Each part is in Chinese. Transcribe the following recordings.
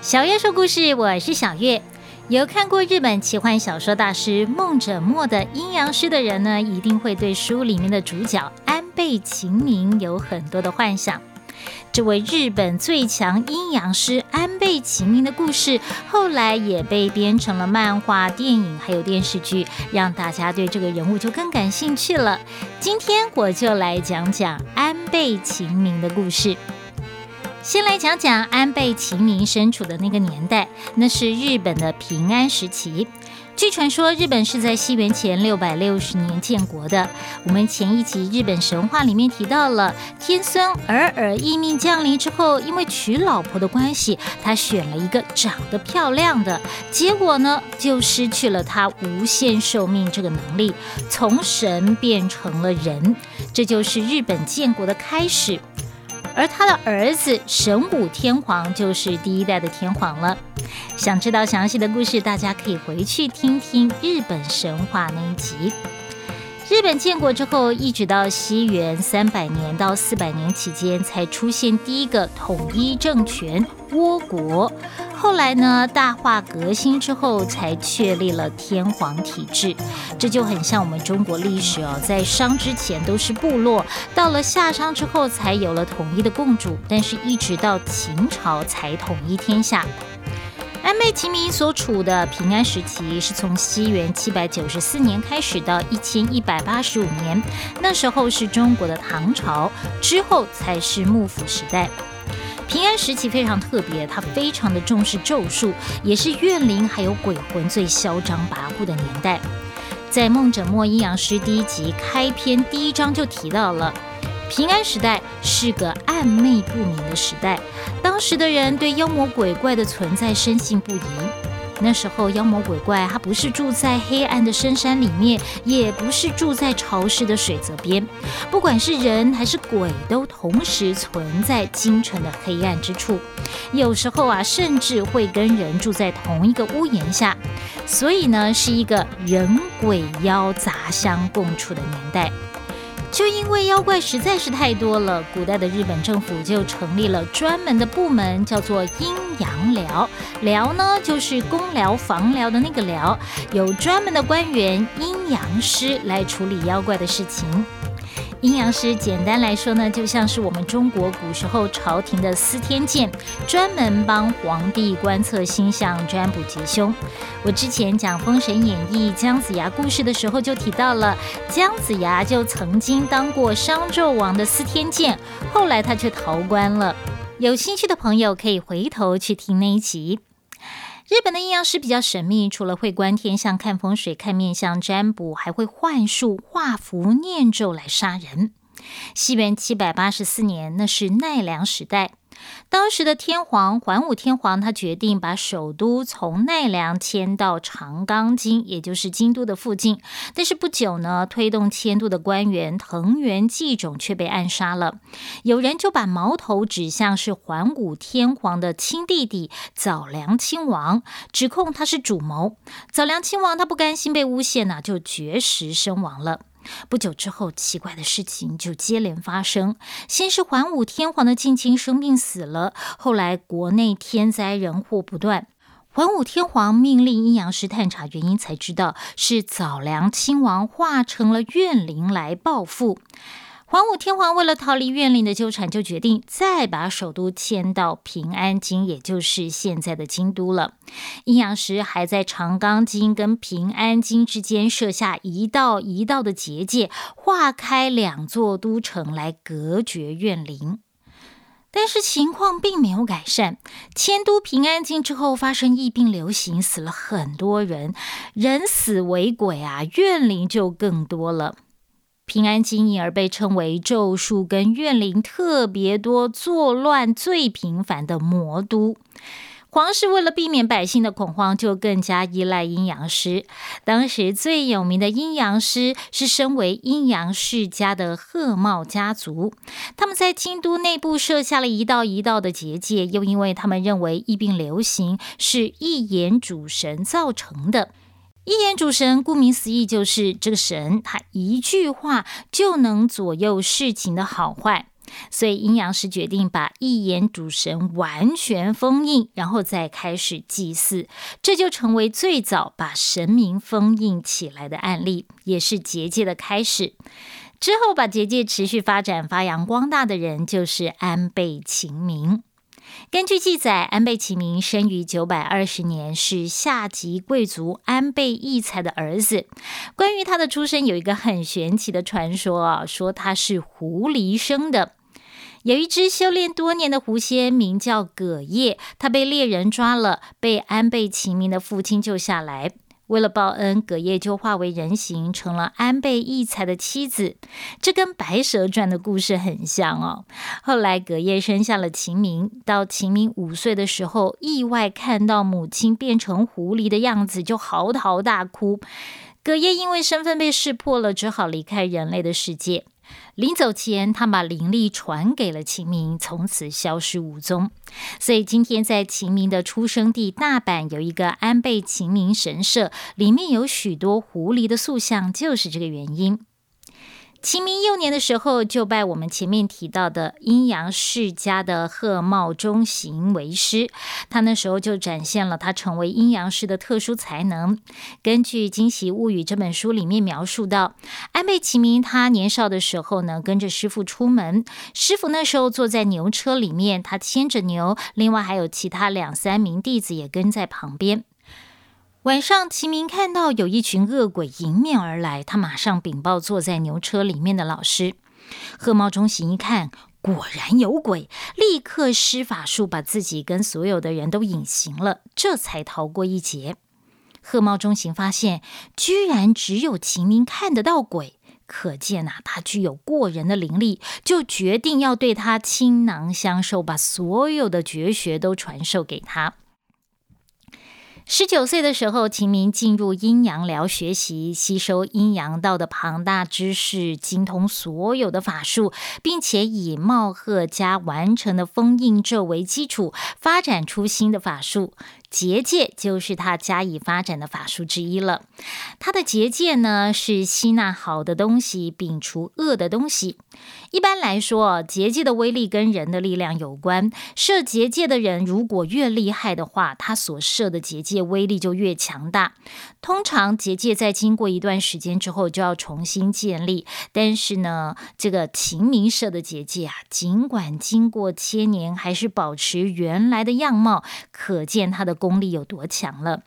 小月说故事，我是小月。有看过日本奇幻小说大师梦者墨的阴阳师的人呢，一定会对书里面的主角安倍晴明有很多的幻想。这位日本最强阴阳师安倍晴明的故事，后来也被编成了漫画、电影还有电视剧，让大家对这个人物就更感兴趣了。今天我就来讲讲安倍晴明的故事。先来讲讲安倍晴明身处的那个年代，那是日本的平安时期。据传说，日本是在西元前六百六十年建国的。我们前一集日本神话里面提到了，天孙尔尔一命降临之后，因为娶老婆的关系，他选了一个长得漂亮的，结果呢，就失去了他无限寿命这个能力，从神变成了人。这就是日本建国的开始。而他的儿子神武天皇就是第一代的天皇了。想知道详细的故事，大家可以回去听听日本神话那一集。日本建国之后，一直到西元三百年到四百年期间，才出现第一个统一政权倭国。后来呢，大化革新之后，才确立了天皇体制。这就很像我们中国历史哦，在商之前都是部落，到了夏商之后，才有了统一的共主，但是一直到秦朝才统一天下。安倍晴明所处的平安时期是从西元七百九十四年开始到一千一百八十五年，那时候是中国的唐朝，之后才是幕府时代。平安时期非常特别，他非常的重视咒术，也是怨灵还有鬼魂最嚣张跋扈的年代。在《梦枕墨阴阳师》第一集开篇第一章就提到了。平安时代是个暧昧不明的时代，当时的人对妖魔鬼怪的存在深信不疑。那时候妖魔鬼怪，它不是住在黑暗的深山里面，也不是住在潮湿的水泽边，不管是人还是鬼，都同时存在京城的黑暗之处。有时候啊，甚至会跟人住在同一个屋檐下。所以呢，是一个人鬼妖杂相共处的年代。就因为妖怪实在是太多了，古代的日本政府就成立了专门的部门，叫做阴阳寮。寮呢，就是公寮、房寮的那个寮，有专门的官员阴阳师来处理妖怪的事情。阴阳师简单来说呢，就像是我们中国古时候朝廷的司天监，专门帮皇帝观测星象、占卜吉凶。我之前讲《封神演义》姜子牙故事的时候，就提到了姜子牙就曾经当过商纣王的司天监，后来他却逃官了。有兴趣的朋友可以回头去听那一集。日本的阴阳师比较神秘，除了会观天象、看风水、看面相、占卜，还会幻术、画符、念咒来杀人。西元七百八十四年，那是奈良时代。当时的天皇桓武天皇，他决定把首都从奈良迁到长冈京，也就是京都的附近。但是不久呢，推动迁都的官员藤原纪种却被暗杀了。有人就把矛头指向是桓武天皇的亲弟弟早良亲王，指控他是主谋。早良亲王他不甘心被诬陷呐，就绝食身亡了。不久之后，奇怪的事情就接连发生。先是桓武天皇的近亲生病死了，后来国内天灾人祸不断。桓武天皇命令阴阳师探查原因，才知道是早良亲王化成了怨灵来报复。桓武天皇为了逃离怨灵的纠缠，就决定再把首都迁到平安京，也就是现在的京都了。阴阳师还在长冈京跟平安京之间设下一道一道的结界，划开两座都城来隔绝怨灵。但是情况并没有改善，迁都平安京之后，发生疫病流行，死了很多人，人死为鬼啊，怨灵就更多了。平安京因而被称为咒术跟怨灵特别多、作乱最频繁的魔都。皇室为了避免百姓的恐慌，就更加依赖阴阳师。当时最有名的阴阳师是身为阴阳世家的鹤茂家族，他们在京都内部设下了一道一道的结界，又因为他们认为疫病流行是一眼主神造成的。一言主神，顾名思义就是这个神，他一句话就能左右事情的好坏。所以阴阳师决定把一眼主神完全封印，然后再开始祭祀，这就成为最早把神明封印起来的案例，也是结界的开始。之后把结界持续发展、发扬光大的人，就是安倍晴明。根据记载，安倍晴明生于九百二十年，是下级贵族安倍义才的儿子。关于他的出生，有一个很玄奇的传说啊，说他是狐狸生的。有一只修炼多年的狐仙，名叫葛叶，他被猎人抓了，被安倍晴明的父亲救下来。为了报恩，葛叶就化为人形，成了安倍义才的妻子。这跟《白蛇传》的故事很像哦。后来，葛叶生下了秦明。到秦明五岁的时候，意外看到母亲变成狐狸的样子，就嚎啕大哭。葛叶因为身份被识破了，只好离开人类的世界。临走前，他把灵力传给了秦明，从此消失无踪。所以今天在秦明的出生地大阪有一个安倍秦明神社，里面有许多狐狸的塑像，就是这个原因。齐明幼年的时候，就拜我们前面提到的阴阳世家的贺茂忠行为师。他那时候就展现了他成为阴阳师的特殊才能。根据《惊喜物语》这本书里面描述到，安倍晴明他年少的时候呢，跟着师傅出门，师傅那时候坐在牛车里面，他牵着牛，另外还有其他两三名弟子也跟在旁边。晚上，齐明看到有一群恶鬼迎面而来，他马上禀报坐在牛车里面的老师。贺茂中行一看，果然有鬼，立刻施法术把自己跟所有的人都隐形了，这才逃过一劫。贺茂中行发现，居然只有秦明看得到鬼，可见呐，他具有过人的灵力，就决定要对他倾囊相授，把所有的绝学都传授给他。十九岁的时候，秦明进入阴阳寮学习，吸收阴阳道的庞大知识，精通所有的法术，并且以茂贺家完成的封印咒为基础，发展出新的法术。结界就是他加以发展的法术之一了。他的结界呢，是吸纳好的东西，摒除恶的东西。一般来说，结界的威力跟人的力量有关。设结界的人如果越厉害的话，他所设的结界威力就越强大。通常结界在经过一段时间之后就要重新建立。但是呢，这个秦明设的结界啊，尽管经过千年，还是保持原来的样貌，可见他的。功力有多强了？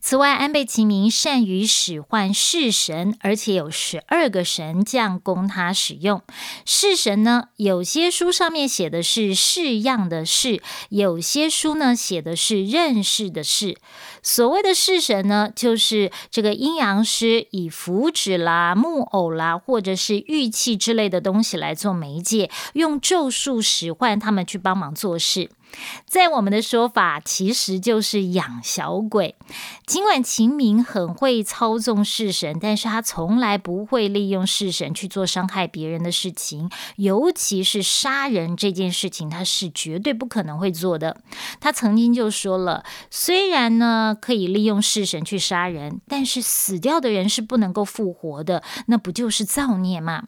此外，安倍晴明善于使唤式神，而且有十二个神将供他使用。式神呢，有些书上面写的是式样的式，有些书呢写的是认识的式。所谓的式神呢，就是这个阴阳师以符纸啦、木偶啦，或者是玉器之类的东西来做媒介，用咒术使唤他们去帮忙做事。在我们的说法，其实就是养小鬼。尽管秦明很会操纵式神，但是他从来不会利用式神去做伤害别人的事情，尤其是杀人这件事情，他是绝对不可能会做的。他曾经就说了，虽然呢可以利用式神去杀人，但是死掉的人是不能够复活的，那不就是造孽吗？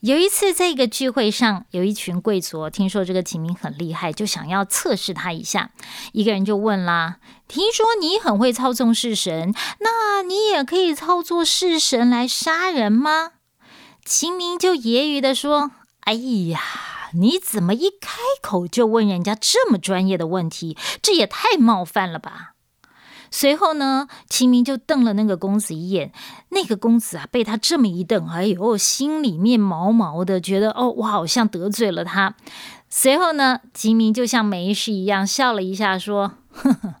有一次，在一个聚会上，有一群贵族听说这个秦明很厉害，就想要测试他一下。一个人就问啦：“听说你很会操纵式神，那你也可以操作式神来杀人吗？”秦明就揶揄的说：“哎呀，你怎么一开口就问人家这么专业的问题？这也太冒犯了吧！”随后呢，秦明就瞪了那个公子一眼。那个公子啊，被他这么一瞪，哎呦，心里面毛毛的，觉得哦，我好像得罪了他。随后呢，秦明就像没事一样笑了一下，说：“呵呵，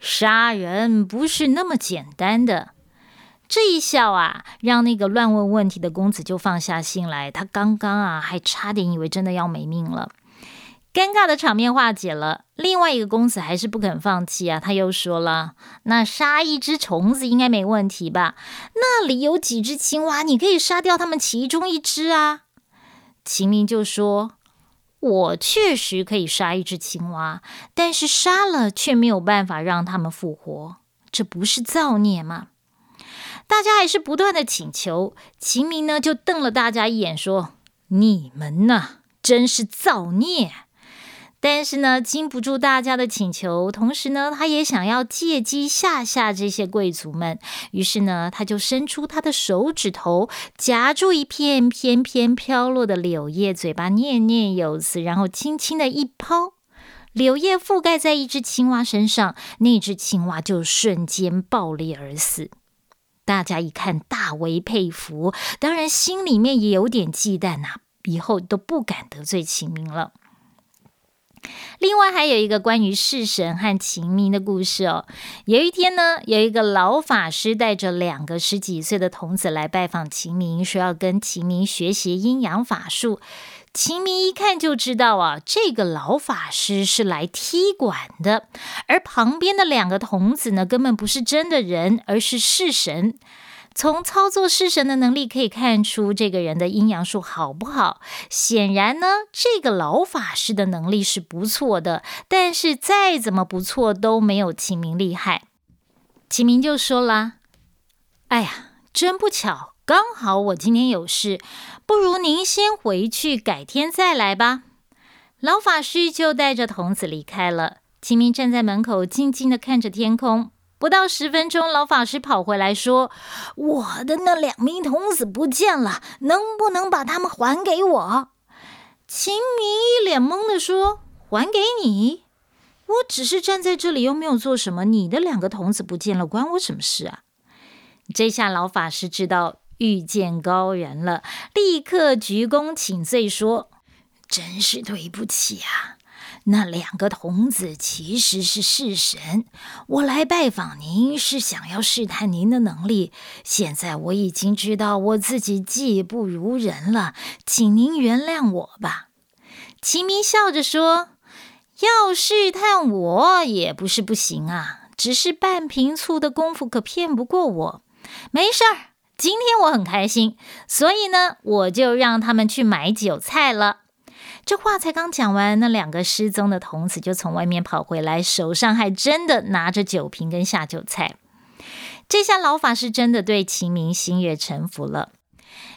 杀人不是那么简单的。”这一笑啊，让那个乱问问题的公子就放下心来。他刚刚啊，还差点以为真的要没命了。尴尬的场面化解了，另外一个公子还是不肯放弃啊！他又说了：“那杀一只虫子应该没问题吧？那里有几只青蛙，你可以杀掉它们其中一只啊！”秦明就说：“我确实可以杀一只青蛙，但是杀了却没有办法让他们复活，这不是造孽吗？”大家还是不断的请求，秦明呢就瞪了大家一眼说。你们呐，真是造孽！但是呢，经不住大家的请求，同时呢，他也想要借机吓吓这些贵族们。于是呢，他就伸出他的手指头，夹住一片翩翩飘落的柳叶，嘴巴念念有词，然后轻轻的一抛，柳叶覆盖在一只青蛙身上，那只青蛙就瞬间爆裂而死。大家一看，大为佩服，当然心里面也有点忌惮呐，以后都不敢得罪秦明了。另外还有一个关于弑神和秦明的故事哦。有一天呢，有一个老法师带着两个十几岁的童子来拜访秦明，说要跟秦明学习阴阳法术。秦明一看就知道啊，这个老法师是来踢馆的，而旁边的两个童子呢，根本不是真的人，而是弑神。从操作式神的能力可以看出，这个人的阴阳术好不好？显然呢，这个老法师的能力是不错的，但是再怎么不错都没有秦明厉害。秦明就说了：“哎呀，真不巧，刚好我今天有事，不如您先回去，改天再来吧。”老法师就带着童子离开了。秦明站在门口，静静的看着天空。不到十分钟，老法师跑回来说：“我的那两名童子不见了，能不能把他们还给我？”秦明一脸懵的说：“还给你？我只是站在这里，又没有做什么。你的两个童子不见了，关我什么事啊？”这下老法师知道遇见高人了，立刻鞠躬请罪说：“真是对不起啊！”那两个童子其实是弑神，我来拜访您是想要试探您的能力。现在我已经知道我自己技不如人了，请您原谅我吧。齐明笑着说：“要试探我也不是不行啊，只是半瓶醋的功夫可骗不过我。没事儿，今天我很开心，所以呢，我就让他们去买韭菜了。”这话才刚讲完，那两个失踪的童子就从外面跑回来，手上还真的拿着酒瓶跟下酒菜。这下老法师真的对秦明心悦诚服了。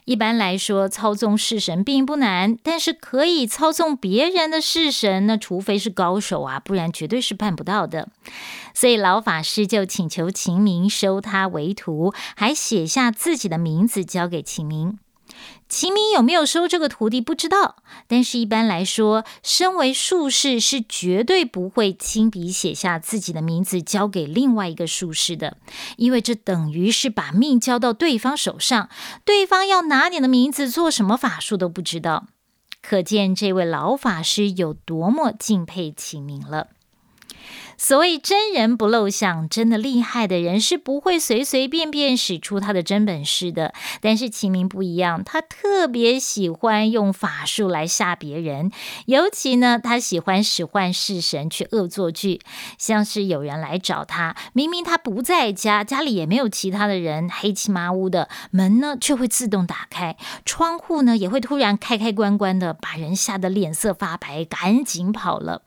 一般来说，操纵式神并不难，但是可以操纵别人的式神，那除非是高手啊，不然绝对是办不到的。所以老法师就请求秦明收他为徒，还写下自己的名字交给秦明。秦明有没有收这个徒弟不知道，但是一般来说，身为术士是绝对不会亲笔写下自己的名字交给另外一个术士的，因为这等于是把命交到对方手上，对方要拿你的名字做什么法术都不知道，可见这位老法师有多么敬佩秦明了。所谓真人不露相，真的厉害的人是不会随随便便使出他的真本事的。但是秦明不一样，他特别喜欢用法术来吓别人，尤其呢，他喜欢使唤式神去恶作剧，像是有人来找他，明明他不在家，家里也没有其他的人，黑漆麻乌的门呢却会自动打开，窗户呢也会突然开开关关的，把人吓得脸色发白，赶紧跑了。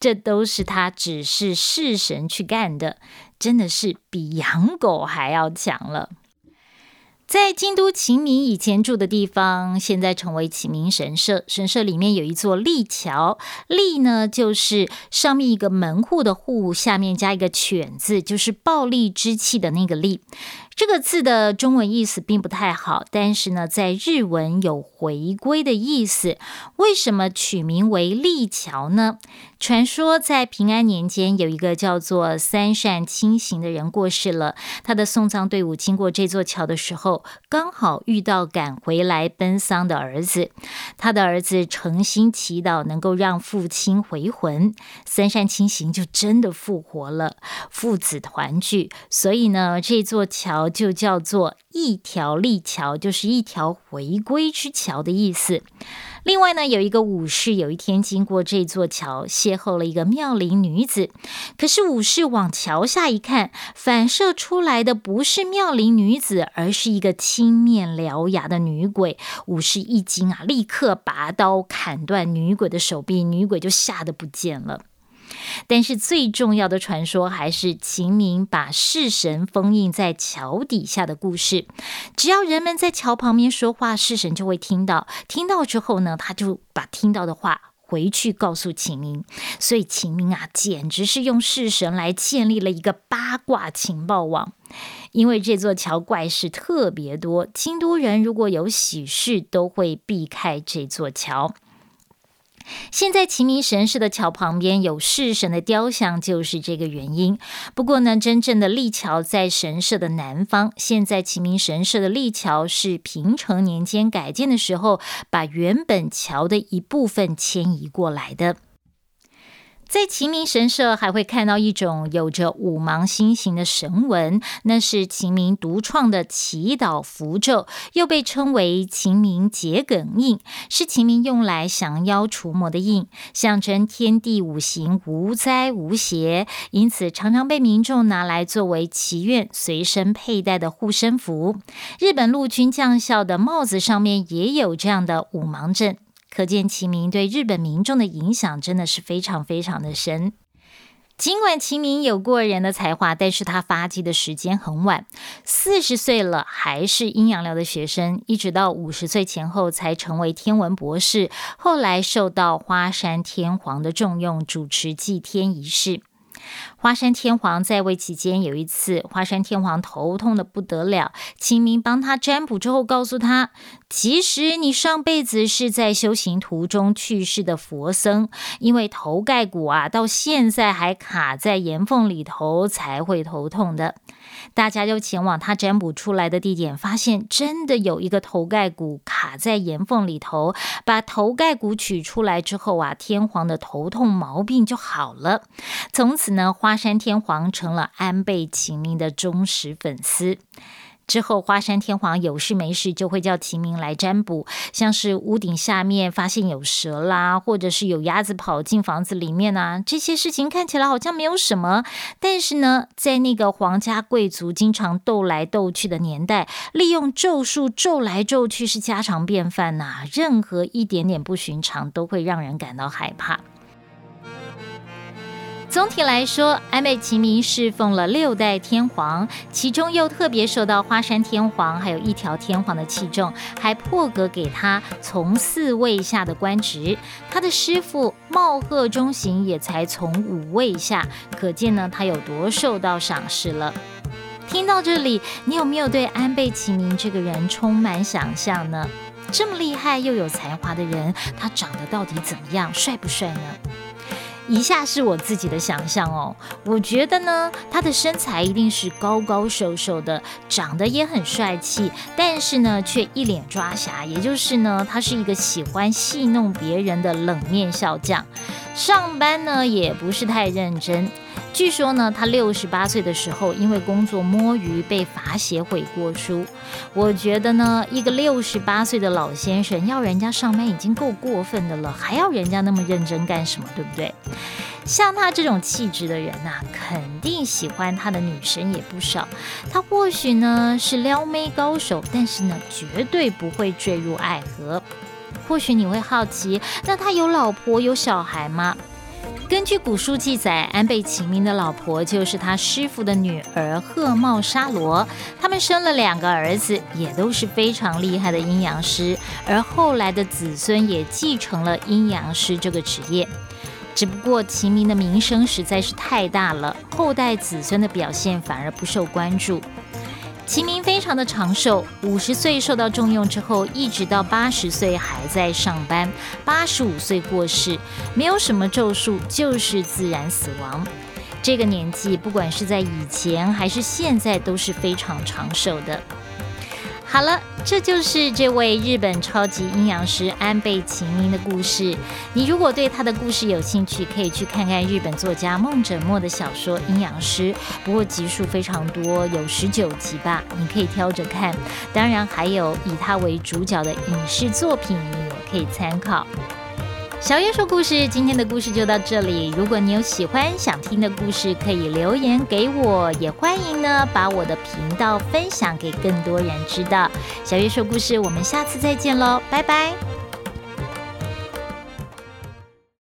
这都是他只是。是神去干的，真的是比养狗还要强了。在京都秦明以前住的地方，现在成为秦明神社。神社里面有一座立桥，立呢就是上面一个门户的户，下面加一个犬字，就是暴戾之气的那个戾。这个字的中文意思并不太好，但是呢，在日文有回归的意思。为什么取名为立桥呢？传说在平安年间，有一个叫做三善清行的人过世了，他的送葬队伍经过这座桥的时候，刚好遇到赶回来奔丧的儿子。他的儿子诚心祈祷能够让父亲回魂，三善清行就真的复活了，父子团聚。所以呢，这座桥。就叫做一条立桥，就是一条回归之桥的意思。另外呢，有一个武士有一天经过这座桥，邂逅了一个妙龄女子。可是武士往桥下一看，反射出来的不是妙龄女子，而是一个青面獠牙的女鬼。武士一惊啊，立刻拔刀砍断女鬼的手臂，女鬼就吓得不见了。但是最重要的传说还是秦明把式神封印在桥底下的故事。只要人们在桥旁边说话，式神就会听到。听到之后呢，他就把听到的话回去告诉秦明。所以秦明啊，简直是用式神来建立了一个八卦情报网。因为这座桥怪事特别多，京都人如果有喜事，都会避开这座桥。现在齐明神社的桥旁边有式神的雕像，就是这个原因。不过呢，真正的立桥在神社的南方。现在齐明神社的立桥是平成年间改建的时候，把原本桥的一部分迁移过来的。在秦明神社还会看到一种有着五芒星形的神纹，那是秦明独创的祈祷符咒，又被称为秦明桔梗印，是秦明用来降妖除魔的印，象征天地五行无灾无邪，因此常常被民众拿来作为祈愿随身佩戴的护身符。日本陆军将校的帽子上面也有这样的五芒阵。可见齐明对日本民众的影响真的是非常非常的深。尽管齐明有过人的才华，但是他发迹的时间很晚，四十岁了还是阴阳寮的学生，一直到五十岁前后才成为天文博士。后来受到花山天皇的重用，主持祭天仪式。花山天皇在位期间，有一次，花山天皇头痛的不得了。清明帮他占卜之后，告诉他，其实你上辈子是在修行途中去世的佛僧，因为头盖骨啊，到现在还卡在岩缝里头，才会头痛的。大家就前往他占卜出来的地点，发现真的有一个头盖骨卡在岩缝里头。把头盖骨取出来之后啊，天皇的头痛毛病就好了。从此呢，花山天皇成了安倍晴明的忠实粉丝。之后，花山天皇有事没事就会叫秦明来占卜，像是屋顶下面发现有蛇啦，或者是有鸭子跑进房子里面啊，这些事情看起来好像没有什么，但是呢，在那个皇家贵族经常斗来斗去的年代，利用咒术咒来咒去是家常便饭呐，任何一点点不寻常都会让人感到害怕。总体来说，安倍晴明侍奉了六代天皇，其中又特别受到花山天皇还有一条天皇的器重，还破格给他从四位下的官职。他的师傅茂贺中行也才从五位下，可见呢他有多受到赏识了。听到这里，你有没有对安倍晴明这个人充满想象呢？这么厉害又有才华的人，他长得到底怎么样？帅不帅呢？以下是我自己的想象哦，我觉得呢，他的身材一定是高高瘦瘦的，长得也很帅气，但是呢，却一脸抓瞎，也就是呢，他是一个喜欢戏弄别人的冷面笑匠，上班呢也不是太认真。据说呢，他六十八岁的时候，因为工作摸鱼被罚写悔过书。我觉得呢，一个六十八岁的老先生要人家上班已经够过分的了，还要人家那么认真干什么？对不对？像他这种气质的人呐，肯定喜欢他的女生也不少。他或许呢是撩妹高手，但是呢，绝对不会坠入爱河。或许你会好奇，那他有老婆有小孩吗？根据古书记载，安倍晴明的老婆就是他师傅的女儿贺茂沙罗，他们生了两个儿子，也都是非常厉害的阴阳师，而后来的子孙也继承了阴阳师这个职业。只不过晴明的名声实在是太大了，后代子孙的表现反而不受关注。齐明非常的长寿，五十岁受到重用之后，一直到八十岁还在上班，八十五岁过世，没有什么咒术，就是自然死亡。这个年纪，不管是在以前还是现在，都是非常长寿的。好了，这就是这位日本超级阴阳师安倍晴明的故事。你如果对他的故事有兴趣，可以去看看日本作家梦枕墨的小说《阴阳师》，不过集数非常多，有十九集吧，你可以挑着看。当然，还有以他为主角的影视作品，你也可以参考。小月说故事，今天的故事就到这里。如果你有喜欢想听的故事，可以留言给我，也欢迎呢把我的频道分享给更多人知道。小月说故事，我们下次再见喽，拜拜。